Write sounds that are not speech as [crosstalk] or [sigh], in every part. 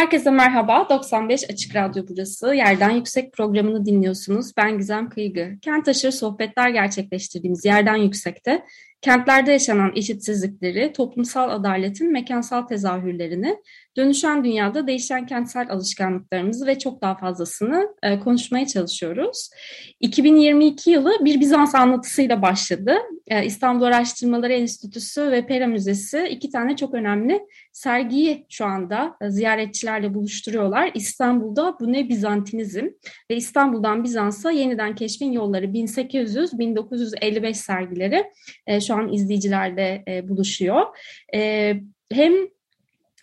Herkese merhaba. 95 Açık Radyo burası. Yerden Yüksek programını dinliyorsunuz. Ben Gizem Kıygı. Kent aşırı sohbetler gerçekleştirdiğimiz Yerden Yüksek'te kentlerde yaşanan eşitsizlikleri, toplumsal adaletin mekansal tezahürlerini, dönüşen dünyada değişen kentsel alışkanlıklarımızı ve çok daha fazlasını e, konuşmaya çalışıyoruz. 2022 yılı bir Bizans anlatısıyla başladı. E, İstanbul Araştırmaları Enstitüsü ve Pera Müzesi iki tane çok önemli sergiyi şu anda e, ziyaretçilerle buluşturuyorlar. İstanbul'da bu ne Bizantinizm ve İstanbul'dan Bizans'a yeniden keşfin yolları 1800-1955 sergileri e, şu an izleyicilerle e, buluşuyor. E, hem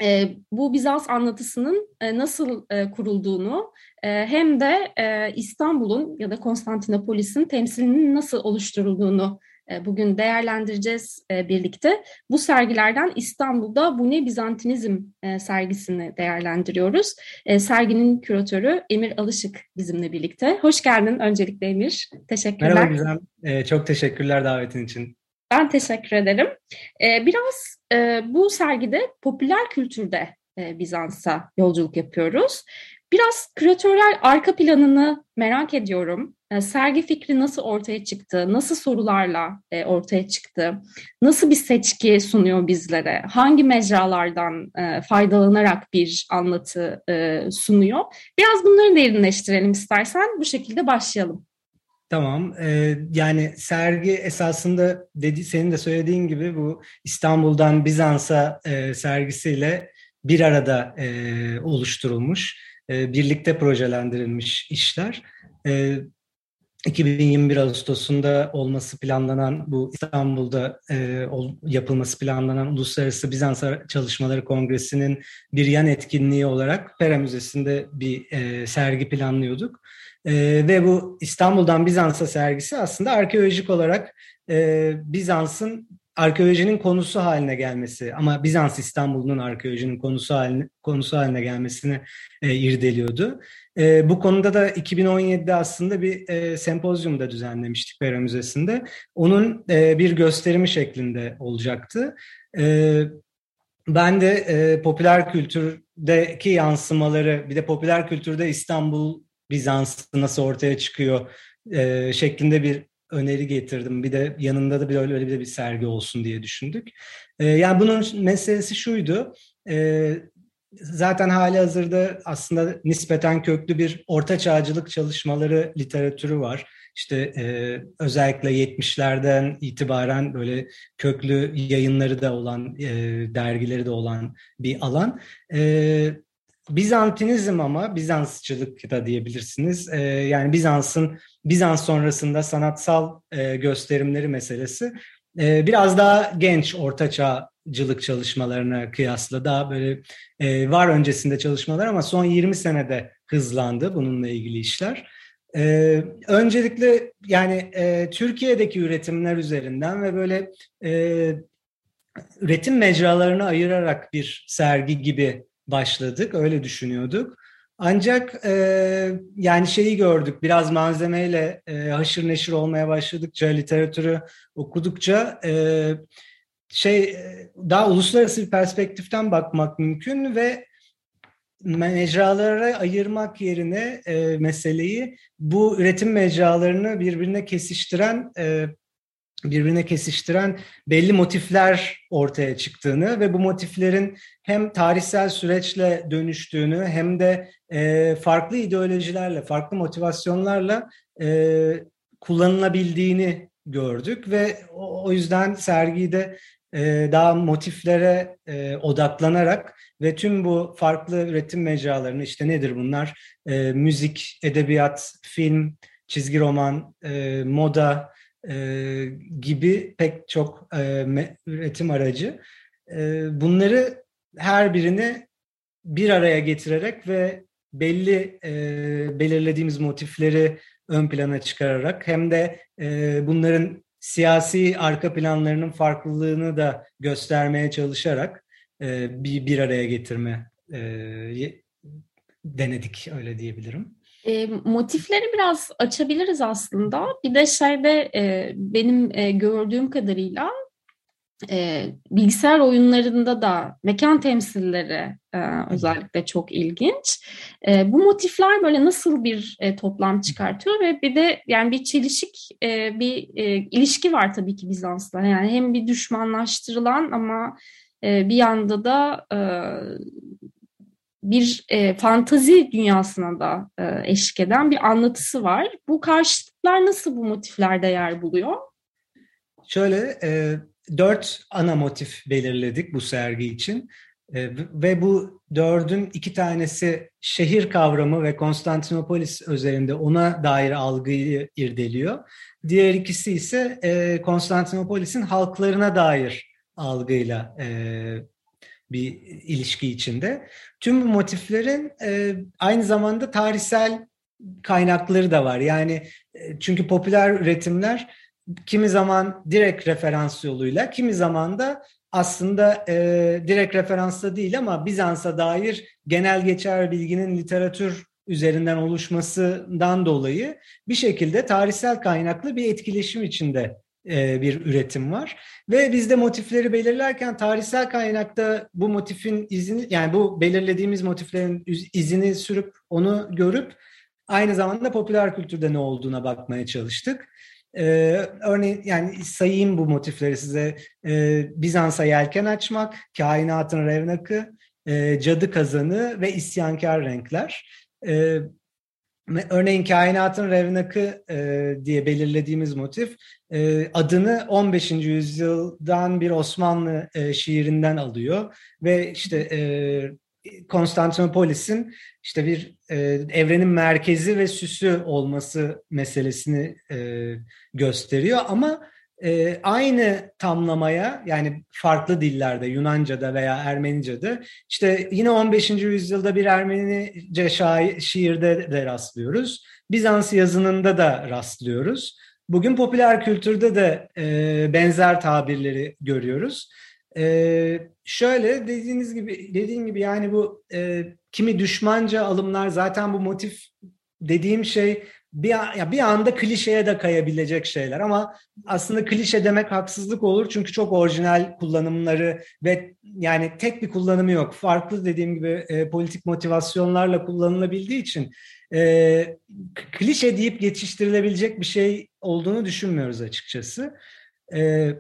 e, bu Bizans anlatısının e, nasıl e, kurulduğunu e, hem de e, İstanbul'un ya da Konstantinopolis'in temsilinin nasıl oluşturulduğunu e, bugün değerlendireceğiz e, birlikte. Bu sergilerden İstanbul'da Bu Ne Bizantinizm e, sergisini değerlendiriyoruz. Serginin küratörü Emir Alışık bizimle birlikte. Hoş geldin öncelikle Emir. Teşekkürler. Merhaba Gizem. Çok teşekkürler davetin için. Ben teşekkür ederim. Biraz bu sergide popüler kültürde Bizans'a yolculuk yapıyoruz. Biraz küratörler arka planını merak ediyorum. E, sergi fikri nasıl ortaya çıktı? Nasıl sorularla e, ortaya çıktı? Nasıl bir seçki sunuyor bizlere? Hangi mecralardan e, faydalanarak bir anlatı sunuyor? Biraz bunları derinleştirelim istersen. Bu şekilde başlayalım. Tamam. Ee, yani sergi esasında dedi, senin de söylediğin gibi bu İstanbul'dan Bizans'a e, sergisiyle bir arada e, oluşturulmuş, e, birlikte projelendirilmiş işler. E, 2021 Ağustos'unda olması planlanan bu İstanbul'da e, yapılması planlanan Uluslararası Bizans Çalışmaları Kongresi'nin bir yan etkinliği olarak Pera Müzesi'nde bir e, sergi planlıyorduk. E, ve bu İstanbul'dan Bizans'a sergisi aslında arkeolojik olarak e, Bizans'ın arkeolojinin konusu haline gelmesi ama Bizans İstanbul'un arkeolojinin konusu haline konusu haline gelmesini e, irdeliyordu. E, bu konuda da 2017'de aslında bir e, sempozyum da düzenlemiştik Pera Müzesi'nde. Onun e, bir gösterimi şeklinde olacaktı. E, ben de e, popüler kültürdeki yansımaları, bir de popüler kültürde İstanbul Bizans'ı nasıl ortaya çıkıyor e, şeklinde bir öneri getirdim. Bir de yanında da bir öyle, öyle bir, bir sergi olsun diye düşündük. E, yani bunun meselesi şuydu. E, zaten hali hazırda aslında nispeten köklü bir orta çağcılık çalışmaları literatürü var. İşte e, özellikle 70'lerden itibaren böyle köklü yayınları da olan, e, dergileri de olan bir alan. E, Bizantinizm ama Bizansçılık da diyebilirsiniz. E, yani Bizans'ın Bizans sonrasında sanatsal e, gösterimleri meselesi e, biraz daha genç ortaçağcılık çalışmalarına kıyasla daha böyle e, var öncesinde çalışmalar ama son 20 senede hızlandı bununla ilgili işler. Ee, öncelikle yani e, Türkiye'deki üretimler üzerinden ve böyle e, üretim mecralarını ayırarak bir sergi gibi başladık, öyle düşünüyorduk. Ancak e, yani şeyi gördük, biraz malzemeyle e, haşır neşir olmaya başladıkça, literatürü okudukça e, şey daha uluslararası bir perspektiften bakmak mümkün ve mecralara ayırmak yerine e, meseleyi bu üretim mecralarını birbirine kesiştiren e, birbirine kesiştiren belli motifler ortaya çıktığını ve bu motiflerin hem tarihsel süreçle dönüştüğünü hem de e, farklı ideolojilerle, farklı motivasyonlarla e, kullanılabildiğini gördük ve o, o yüzden sergide e, daha motiflere e, odaklanarak ve tüm bu farklı üretim mecralarını işte nedir bunlar? E, müzik, edebiyat, film, çizgi roman, e, moda, e, gibi pek çok e, üretim aracı. E, bunları her birini bir araya getirerek ve belli e, belirlediğimiz motifleri ön plana çıkararak hem de e, bunların siyasi arka planlarının farklılığını da göstermeye çalışarak e, bir bir araya getirme e, denedik öyle diyebilirim. E, motifleri biraz açabiliriz aslında. Bir de şeyde e, benim e, gördüğüm kadarıyla e, bilgisayar oyunlarında da mekan temsilleri e, özellikle çok ilginç. E, bu motifler böyle nasıl bir e, toplam çıkartıyor ve bir de yani bir çelişik e, bir e, ilişki var tabii ki Bizans'la. Yani hem bir düşmanlaştırılan ama e, bir yanda da e, bir e, fantazi dünyasına da e, eşlik eden bir anlatısı var. Bu karşıtlıklar nasıl bu motiflerde yer buluyor? Şöyle e, dört ana motif belirledik bu sergi için. E, ve bu dördün iki tanesi şehir kavramı ve Konstantinopolis üzerinde ona dair algıyı irdeliyor. Diğer ikisi ise e, Konstantinopolis'in halklarına dair algıyla e, bir ilişki içinde. Tüm bu motiflerin e, aynı zamanda tarihsel kaynakları da var. Yani e, çünkü popüler üretimler kimi zaman direkt referans yoluyla, kimi zaman da aslında e, direkt referansta değil ama Bizans'a dair genel geçer bilginin literatür üzerinden oluşmasından dolayı bir şekilde tarihsel kaynaklı bir etkileşim içinde bir üretim var. Ve biz de motifleri belirlerken tarihsel kaynakta bu motifin izini yani bu belirlediğimiz motiflerin izini sürüp onu görüp aynı zamanda popüler kültürde ne olduğuna bakmaya çalıştık. Ee, örneğin yani sayayım bu motifleri size. Ee, Bizans'a yelken açmak, kainatın revnakı, e, cadı kazanı ve isyankar renkler. Ee, Örneğin kainatın revnakı e, diye belirlediğimiz motif e, adını 15. yüzyıldan bir Osmanlı e, şiirinden alıyor ve işte e, Konstantinopolis'in işte bir e, evrenin merkezi ve süsü olması meselesini e, gösteriyor ama e, aynı tamlamaya yani farklı dillerde Yunanca'da veya Ermenice'de işte yine 15. yüzyılda bir Ermenice şiirde de rastlıyoruz. Bizans yazınında da rastlıyoruz. Bugün popüler kültürde de e, benzer tabirleri görüyoruz. E, şöyle dediğiniz gibi dediğim gibi yani bu e, kimi düşmanca alımlar zaten bu motif dediğim şey bir, ya bir anda klişeye de kayabilecek şeyler ama aslında klişe demek haksızlık olur çünkü çok orijinal kullanımları ve yani tek bir kullanımı yok. Farklı dediğim gibi e, politik motivasyonlarla kullanılabildiği için e, klişe deyip geçiştirilebilecek bir şey olduğunu düşünmüyoruz açıkçası. E,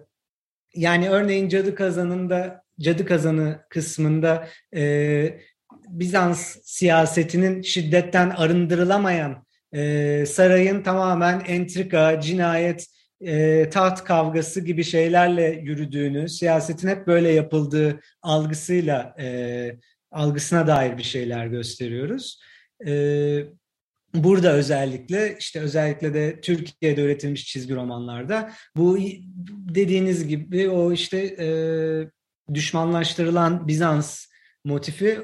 yani örneğin Cadı Kazanı'nda Cadı Kazanı kısmında e, Bizans siyasetinin şiddetten arındırılamayan e, sarayın tamamen entrika, cinayet, e, taht kavgası gibi şeylerle yürüdüğünü, siyasetin hep böyle yapıldığı algısıyla e, algısına dair bir şeyler gösteriyoruz. E, burada özellikle işte özellikle de Türkiye'de üretilmiş çizgi romanlarda bu dediğiniz gibi o işte e, düşmanlaştırılan Bizans motifi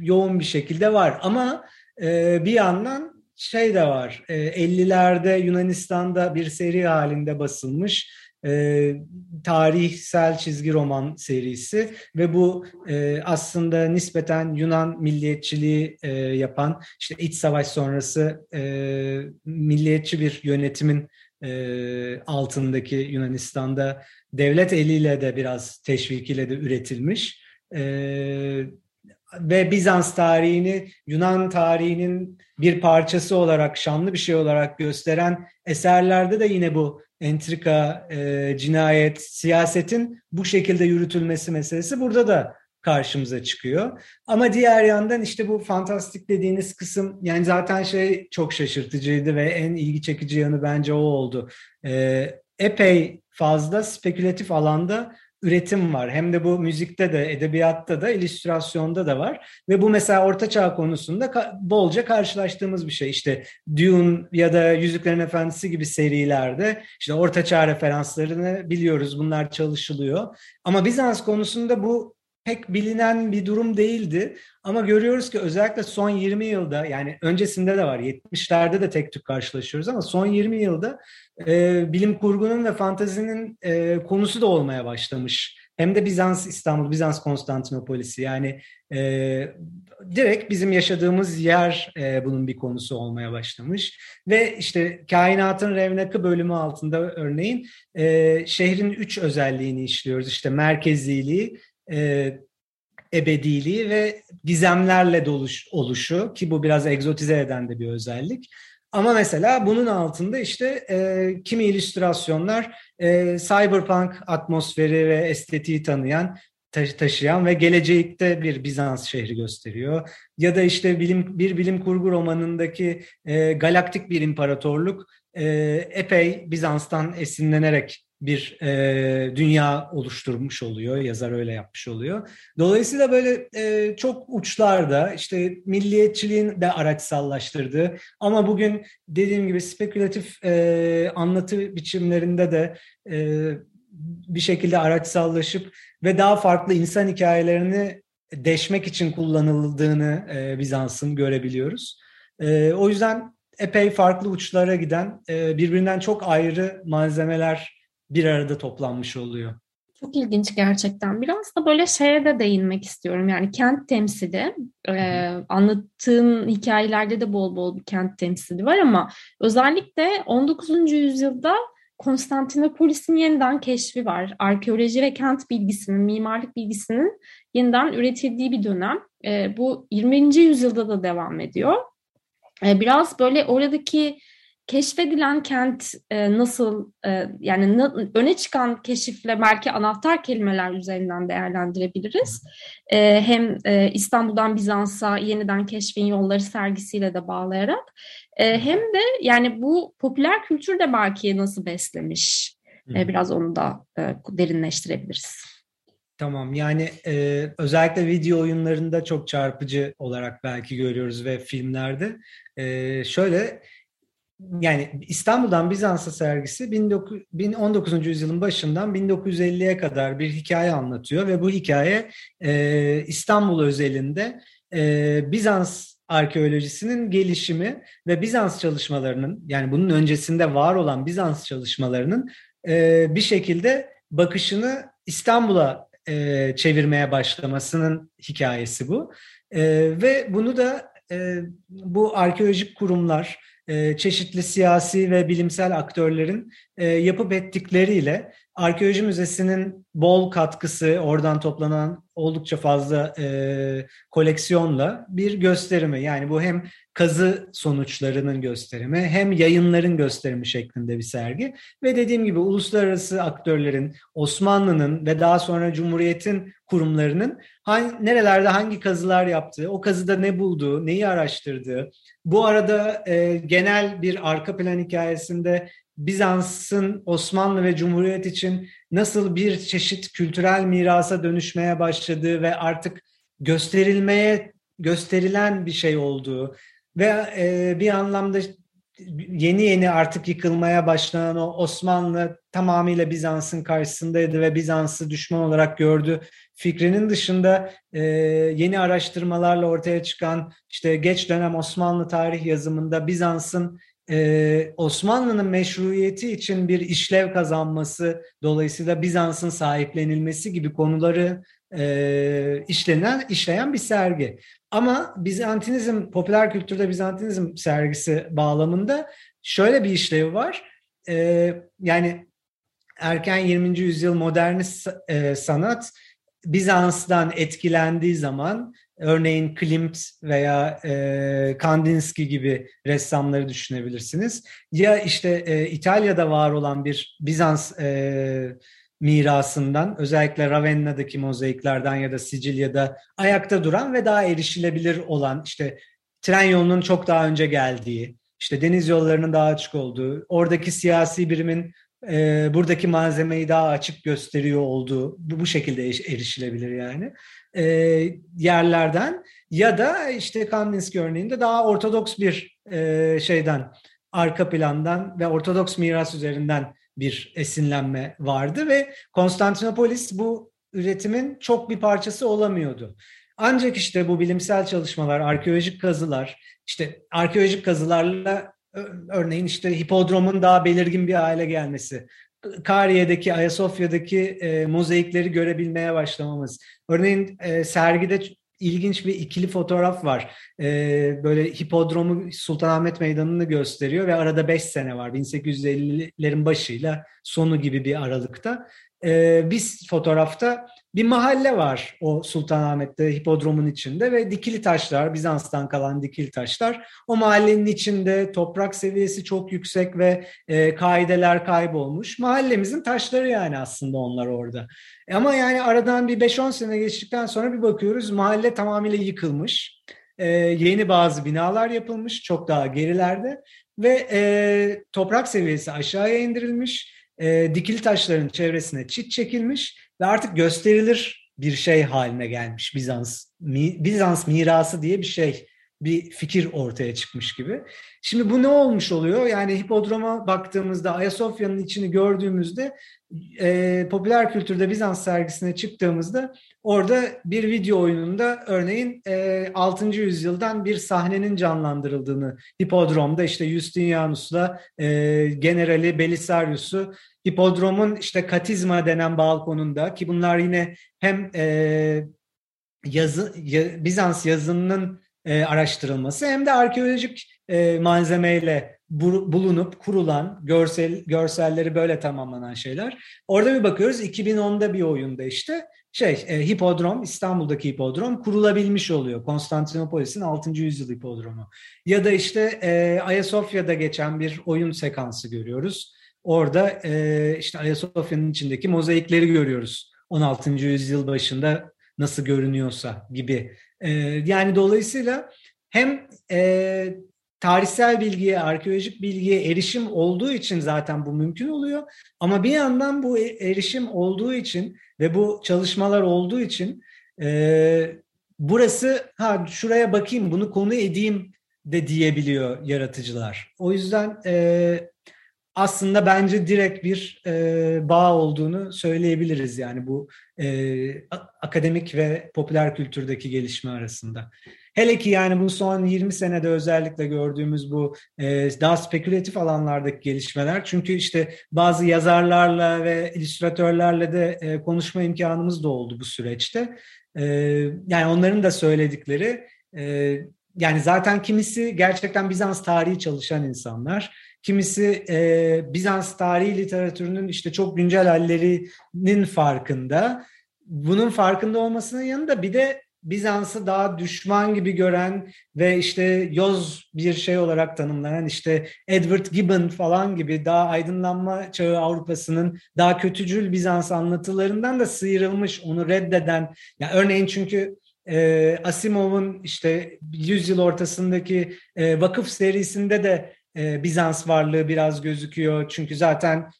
yoğun bir şekilde var ama e, bir yandan şey de var. E, 50'lerde Yunanistan'da bir seri halinde basılmış e, tarihsel çizgi roman serisi ve bu e, aslında nispeten Yunan milliyetçiliği e, yapan işte iç savaş sonrası milliyetçi bir yönetimin altındaki Yunanistan'da devlet eliyle de biraz teşvikiyle de üretilmiş. Ve Bizans tarihini Yunan tarihinin bir parçası olarak, şanlı bir şey olarak gösteren eserlerde de yine bu entrika, e, cinayet, siyasetin bu şekilde yürütülmesi meselesi burada da karşımıza çıkıyor. Ama diğer yandan işte bu fantastik dediğiniz kısım yani zaten şey çok şaşırtıcıydı ve en ilgi çekici yanı bence o oldu. E, epey fazla spekülatif alanda üretim var. Hem de bu müzikte de, edebiyatta da, illüstrasyonda da var. Ve bu mesela ortaçağ konusunda bolca karşılaştığımız bir şey. İşte Dune ya da Yüzüklerin Efendisi gibi serilerde işte ortaçağ referanslarını biliyoruz. Bunlar çalışılıyor. Ama Bizans konusunda bu pek bilinen bir durum değildi. Ama görüyoruz ki özellikle son 20 yılda yani öncesinde de var 70'lerde de tek tük karşılaşıyoruz ama son 20 yılda e, bilim kurgunun ve fantazinin e, konusu da olmaya başlamış. Hem de Bizans İstanbul, Bizans Konstantinopolisi yani e, direkt bizim yaşadığımız yer e, bunun bir konusu olmaya başlamış. Ve işte kainatın revnakı bölümü altında örneğin e, şehrin üç özelliğini işliyoruz. İşte merkeziliği, e, ebediliği ve gizemlerle doluş, oluşu ki bu biraz egzotize eden de bir özellik. Ama mesela bunun altında işte e, kimi illüstrasyonlar e, cyberpunk atmosferi ve estetiği tanıyan taşıyan ve gelecekte bir Bizans şehri gösteriyor. Ya da işte bilim bir bilim kurgu romanındaki e, galaktik bir imparatorluk e, epey Bizans'tan esinlenerek bir e, dünya oluşturmuş oluyor. Yazar öyle yapmış oluyor. Dolayısıyla böyle e, çok uçlarda işte milliyetçiliğin de araçsallaştırdığı ama bugün dediğim gibi spekülatif e, anlatı biçimlerinde de e, bir şekilde araçsallaşıp ve daha farklı insan hikayelerini deşmek için kullanıldığını e, Bizans'ın görebiliyoruz. E, o yüzden epey farklı uçlara giden e, birbirinden çok ayrı malzemeler bir arada toplanmış oluyor. Çok ilginç gerçekten. Biraz da böyle şeye de değinmek istiyorum. Yani kent temsili, e, anlattığın hikayelerde de bol bol bir kent temsili var ama özellikle 19. yüzyılda Konstantinopolis'in yeniden keşfi var. Arkeoloji ve kent bilgisinin, mimarlık bilgisinin yeniden üretildiği bir dönem. E, bu 20. yüzyılda da devam ediyor. E, biraz böyle oradaki keşfedilen kent e, nasıl e, yani na, öne çıkan keşifle belki anahtar kelimeler üzerinden değerlendirebiliriz. E, hem e, İstanbul'dan Bizans'a yeniden keşfin yolları sergisiyle de bağlayarak e, hem de yani bu popüler kültür de belki nasıl beslemiş e, biraz onu da e, derinleştirebiliriz. Tamam yani e, özellikle video oyunlarında çok çarpıcı olarak belki görüyoruz ve filmlerde. E, şöyle yani İstanbul'dan Bizans'a sergisi 19, 19. yüzyılın başından 1950'ye kadar bir hikaye anlatıyor ve bu hikaye e, İstanbul özelinde e, Bizans arkeolojisinin gelişimi ve Bizans çalışmalarının yani bunun öncesinde var olan Bizans çalışmalarının e, bir şekilde bakışını İstanbul'a e, çevirmeye başlamasının hikayesi bu. E, ve bunu da e, bu arkeolojik kurumlar, çeşitli siyasi ve bilimsel aktörlerin yapıp ettikleriyle Arkeoloji Müzesi'nin bol katkısı, oradan toplanan oldukça fazla e, koleksiyonla bir gösterimi. Yani bu hem kazı sonuçlarının gösterimi hem yayınların gösterimi şeklinde bir sergi. Ve dediğim gibi uluslararası aktörlerin, Osmanlı'nın ve daha sonra Cumhuriyet'in kurumlarının hangi, nerelerde hangi kazılar yaptığı, o kazıda ne bulduğu, neyi araştırdığı, bu arada e, genel bir arka plan hikayesinde Bizans'ın Osmanlı ve Cumhuriyet için nasıl bir çeşit kültürel mirasa dönüşmeye başladığı ve artık gösterilmeye gösterilen bir şey olduğu ve e, bir anlamda yeni yeni artık yıkılmaya başlanan o Osmanlı tamamıyla Bizans'ın karşısındaydı ve Bizans'ı düşman olarak gördü fikrinin dışında e, yeni araştırmalarla ortaya çıkan işte geç dönem Osmanlı tarih yazımında Bizans'ın e, Osmanlı'nın meşruiyeti için bir işlev kazanması dolayısıyla Bizans'ın sahiplenilmesi gibi konuları e, işlenen işleyen bir sergi. Ama Bizantinizm, popüler kültürde Bizantinizm sergisi bağlamında şöyle bir işlevi var. E, yani erken 20. yüzyıl modernist e, sanat Bizans'tan etkilendiği zaman örneğin Klimt veya e, Kandinsky gibi ressamları düşünebilirsiniz. Ya işte e, İtalya'da var olan bir Bizans e, mirasından özellikle Ravenna'daki mozaiklerden ya da Sicilya'da ayakta duran ve daha erişilebilir olan işte tren yolunun çok daha önce geldiği, işte deniz yollarının daha açık olduğu, oradaki siyasi birimin e, buradaki malzemeyi daha açık gösteriyor olduğu bu, bu şekilde erişilebilir yani e, yerlerden ya da işte Kandinsky örneğinde daha ortodoks bir e, şeyden arka plandan ve ortodoks miras üzerinden bir esinlenme vardı ve Konstantinopolis bu üretimin çok bir parçası olamıyordu. Ancak işte bu bilimsel çalışmalar, arkeolojik kazılar, işte arkeolojik kazılarla örneğin işte hipodromun daha belirgin bir hale gelmesi, Kariye'deki, Ayasofya'daki e, mozaikleri görebilmeye başlamamız. Örneğin e, sergide ilginç bir ikili fotoğraf var. Ee, böyle hipodromu Sultanahmet Meydanı'nı gösteriyor ve arada 5 sene var. 1850'lerin başıyla sonu gibi bir aralıkta. Ee, biz fotoğrafta bir mahalle var o Sultanahmet'te hipodromun içinde ve dikili taşlar, Bizans'tan kalan dikili taşlar. O mahallenin içinde toprak seviyesi çok yüksek ve e, kaideler kaybolmuş. Mahallemizin taşları yani aslında onlar orada. Ama yani aradan bir 5-10 sene geçtikten sonra bir bakıyoruz mahalle tamamıyla yıkılmış. E, yeni bazı binalar yapılmış çok daha gerilerde ve e, toprak seviyesi aşağıya indirilmiş. E, dikili taşların çevresine çit çekilmiş ve artık gösterilir bir şey haline gelmiş Bizans. Bizans mirası diye bir şey bir fikir ortaya çıkmış gibi. Şimdi bu ne olmuş oluyor? Yani hipodroma baktığımızda, Ayasofya'nın içini gördüğümüzde, e, popüler kültürde Bizans sergisine çıktığımızda orada bir video oyununda örneğin e, 6. yüzyıldan bir sahnenin canlandırıldığını hipodromda işte Justinianus'la e, generali Belisarius'u hipodromun işte katizma denen balkonunda ki bunlar yine hem e, yazı ya, Bizans yazınının e, araştırılması hem de arkeolojik e, malzemeyle bu, bulunup kurulan görsel görselleri böyle tamamlanan şeyler. Orada bir bakıyoruz 2010'da bir oyunda işte şey e, hipodrom İstanbul'daki hipodrom kurulabilmiş oluyor. Konstantinopolis'in 6. yüzyıl hipodromu. Ya da işte e, Ayasofya'da geçen bir oyun sekansı görüyoruz. Orada e, işte Ayasofya'nın içindeki mozaikleri görüyoruz. 16. yüzyıl başında nasıl görünüyorsa gibi. E, yani dolayısıyla hem e, tarihsel bilgiye, arkeolojik bilgiye erişim olduğu için zaten bu mümkün oluyor. Ama bir yandan bu e, erişim olduğu için ve bu çalışmalar olduğu için e, burası ha şuraya bakayım bunu konu edeyim de diyebiliyor yaratıcılar. O yüzden e, aslında bence direkt bir e, bağ olduğunu söyleyebiliriz yani bu e, akademik ve popüler kültürdeki gelişme arasında. Hele ki yani bu son 20 senede özellikle gördüğümüz bu e, daha spekülatif alanlardaki gelişmeler. Çünkü işte bazı yazarlarla ve illüstratörlerle de e, konuşma imkanımız da oldu bu süreçte. E, yani onların da söyledikleri e, yani zaten kimisi gerçekten Bizans tarihi çalışan insanlar. Kimisi e, Bizans tarihi literatürünün işte çok güncel hallerinin farkında. Bunun farkında olmasının yanında bir de Bizans'ı daha düşman gibi gören ve işte yoz bir şey olarak tanımlanan işte Edward Gibbon falan gibi daha aydınlanma çağı Avrupa'sının daha kötücül Bizans anlatılarından da sıyrılmış, onu reddeden. Ya örneğin çünkü e, Asimov'un işte yüzyıl ortasındaki e, vakıf serisinde de e, Bizans varlığı biraz gözüküyor. Çünkü zaten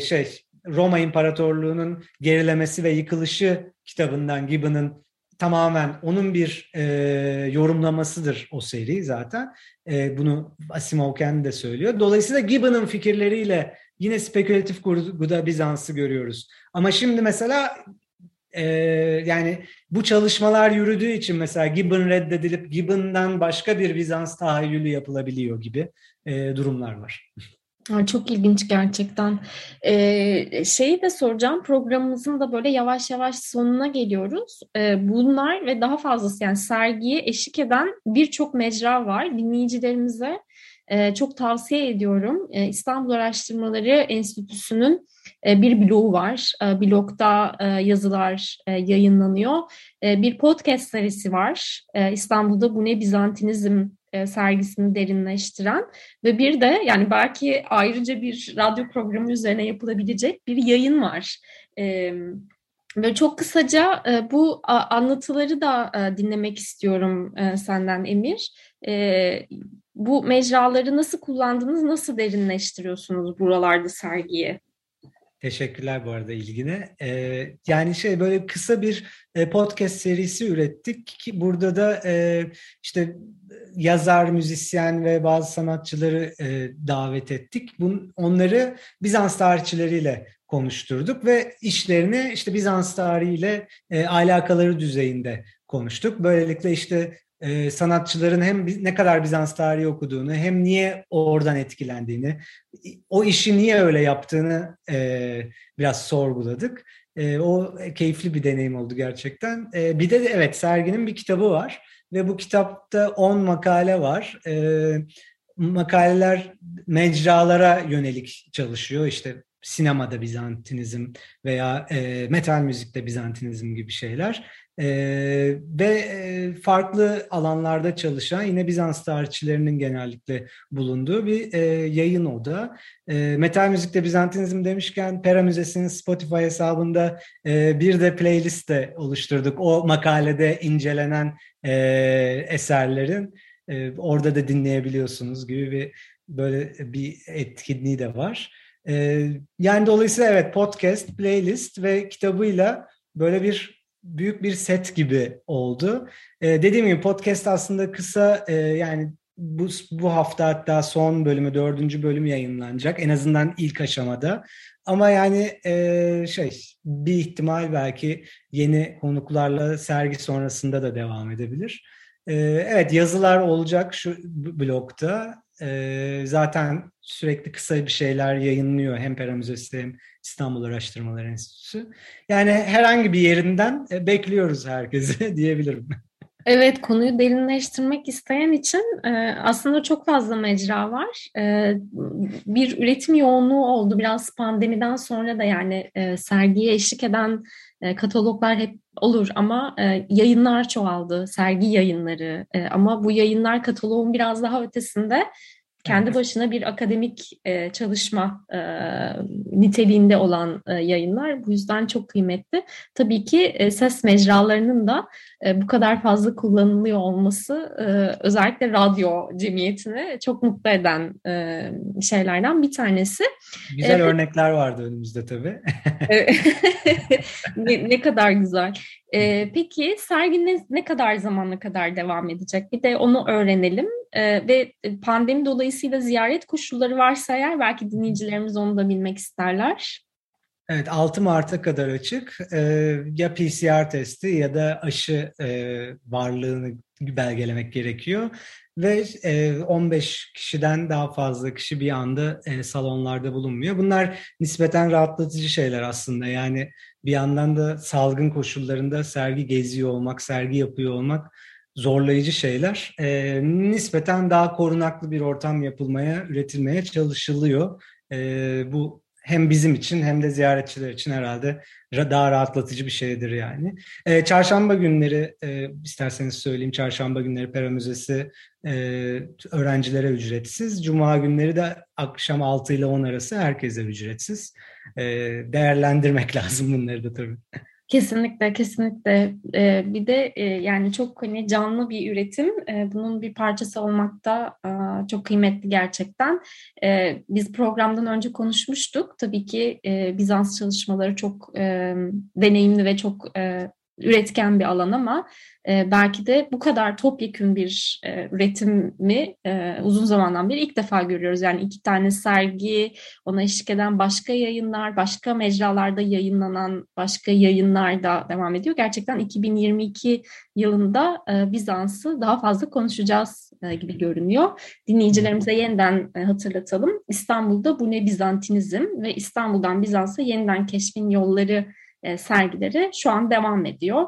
şey Roma İmparatorluğu'nun gerilemesi ve yıkılışı kitabından Gibbon'ın tamamen onun bir e, yorumlamasıdır o seri zaten. E, bunu Asimov kendi de söylüyor. Dolayısıyla Gibbon'ın fikirleriyle yine spekülatif kurguda Bizans'ı görüyoruz. Ama şimdi mesela e, yani bu çalışmalar yürüdüğü için mesela Gibbon reddedilip Gibbon'dan başka bir Bizans tahayyülü yapılabiliyor gibi e, durumlar var. [laughs] Çok ilginç gerçekten. Ee, şeyi de soracağım, programımızın da böyle yavaş yavaş sonuna geliyoruz. Ee, bunlar ve daha fazlası yani sergiye eşlik eden birçok mecra var. Dinleyicilerimize e, çok tavsiye ediyorum. E, İstanbul Araştırmaları Enstitüsü'nün e, bir blogu var. E, blogda e, yazılar e, yayınlanıyor. E, bir podcast serisi var. E, İstanbul'da Bu Ne Bizantinizm e, sergisini derinleştiren ve bir de yani belki ayrıca bir radyo programı üzerine yapılabilecek bir yayın var. E, ve çok kısaca e, bu anlatıları da dinlemek istiyorum senden Emir. Bu mecraları nasıl kullandınız, nasıl derinleştiriyorsunuz buralarda sergiyi? Teşekkürler bu arada ilgine. Ee, yani şey böyle kısa bir e, podcast serisi ürettik ki burada da e, işte yazar, müzisyen ve bazı sanatçıları e, davet ettik. Bun, onları Bizans tarihçileriyle konuşturduk ve işlerini işte Bizans tarihiyle e, alakaları düzeyinde konuştuk. Böylelikle işte e, sanatçıların hem ne kadar Bizans tarihi okuduğunu hem niye oradan etkilendiğini, o işi niye öyle yaptığını e, biraz sorguladık. E, o keyifli bir deneyim oldu gerçekten. E, bir de evet serginin bir kitabı var ve bu kitapta 10 makale var. E, makaleler mecralara yönelik çalışıyor. İşte sinemada Bizantinizm veya e, metal müzikte Bizantinizm gibi şeyler. E, ve e, farklı alanlarda çalışan yine Bizans tarihçilerinin genellikle bulunduğu bir e, yayın oda. E, metal müzikte Bizantinizm demişken Pera Müzesi'nin Spotify hesabında e, bir de playlist de oluşturduk. O makalede incelenen e, eserlerin e, orada da dinleyebiliyorsunuz gibi bir böyle bir etkinliği de var. E, yani dolayısıyla evet podcast, playlist ve kitabıyla böyle bir büyük bir set gibi oldu. E, dediğim gibi podcast aslında kısa e, yani bu, bu hafta hatta son bölümü, dördüncü bölüm yayınlanacak. En azından ilk aşamada. Ama yani e, şey bir ihtimal belki yeni konuklarla sergi sonrasında da devam edebilir. E, evet yazılar olacak şu blogda. E, zaten sürekli kısa bir şeyler yayınlıyor hem Pera Müzesi hem İstanbul Araştırmalar Enstitüsü. Yani herhangi bir yerinden e, bekliyoruz herkese [laughs] diyebilirim. Evet, konuyu derinleştirmek isteyen için e, aslında çok fazla mecra var. E, bir üretim yoğunluğu oldu biraz pandemiden sonra da yani e, sergiye eşlik eden kataloglar hep olur ama yayınlar çoğaldı, sergi yayınları. Ama bu yayınlar kataloğun biraz daha ötesinde kendi başına bir akademik e, çalışma e, niteliğinde olan e, yayınlar. Bu yüzden çok kıymetli. Tabii ki e, ses mecralarının da e, bu kadar fazla kullanılıyor olması e, özellikle radyo cemiyetini çok mutlu eden e, şeylerden bir tanesi. Güzel e, örnekler vardı önümüzde tabii. [laughs] [laughs] ne, ne kadar güzel. E, peki sergi ne, kadar zamanla kadar devam edecek? Bir de onu öğrenelim. E, ve pandemi dolayısıyla ziyaret koşulları varsa eğer belki dinleyicilerimiz onu da bilmek isterler. Evet 6 Mart'a kadar açık. Ee, ya PCR testi ya da aşı e, varlığını belgelemek gerekiyor. Ve e, 15 kişiden daha fazla kişi bir anda e, salonlarda bulunmuyor. Bunlar nispeten rahatlatıcı şeyler aslında. Yani bir yandan da salgın koşullarında sergi geziyor olmak, sergi yapıyor olmak zorlayıcı şeyler. E, nispeten daha korunaklı bir ortam yapılmaya, üretilmeye çalışılıyor. E, bu hem bizim için hem de ziyaretçiler için herhalde daha rahatlatıcı bir şeydir yani. E, çarşamba günleri e, isterseniz söyleyeyim çarşamba günleri Pera Müzesi e, öğrencilere ücretsiz. Cuma günleri de akşam 6 ile 10 arası herkese ücretsiz. E, değerlendirmek [laughs] lazım bunları da tabii. Kesinlikle, kesinlikle. Ee, bir de e, yani çok hani canlı bir üretim. Ee, bunun bir parçası olmak da e, çok kıymetli gerçekten. Ee, biz programdan önce konuşmuştuk. Tabii ki e, Bizans çalışmaları çok e, deneyimli ve çok e, üretken bir alan ama e, belki de bu kadar topyekün bir e, üretimi e, uzun zamandan beri ilk defa görüyoruz. Yani iki tane sergi, ona eşlik eden başka yayınlar, başka mecralarda yayınlanan başka yayınlar da devam ediyor. Gerçekten 2022 yılında e, Bizans'ı daha fazla konuşacağız e, gibi görünüyor. Dinleyicilerimize yeniden e, hatırlatalım. İstanbul'da bu ne Bizantinizm ve İstanbul'dan Bizans'a yeniden keşfin yolları e, sergileri şu an devam ediyor.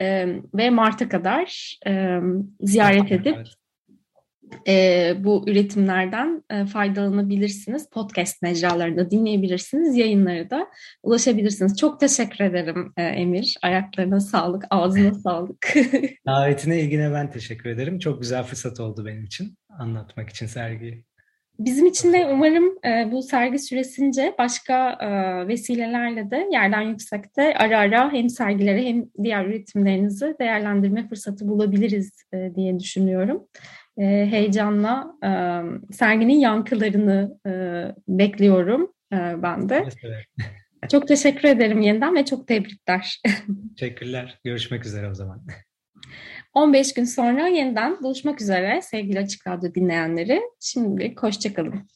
E, ve Mart'a kadar e, ziyaret edip e, bu üretimlerden e, faydalanabilirsiniz. Podcast mecralarında dinleyebilirsiniz. Yayınları da ulaşabilirsiniz. Çok teşekkür ederim e, Emir. Ayaklarına sağlık, ağzına [laughs] sağlık. Davetine, ilgine ben teşekkür ederim. Çok güzel fırsat oldu benim için anlatmak için sergiyi. Bizim için de umarım e, bu sergi süresince başka e, vesilelerle de yerden yüksekte ara ara hem sergileri hem diğer üretimlerinizi değerlendirme fırsatı bulabiliriz e, diye düşünüyorum. E, heyecanla e, serginin yankılarını e, bekliyorum e, ben de. Çok teşekkür ederim yeniden ve çok tebrikler. Teşekkürler. Görüşmek üzere o zaman. 15 gün sonra yeniden buluşmak üzere sevgili Açık Radyo dinleyenleri. Şimdi hoşçakalın.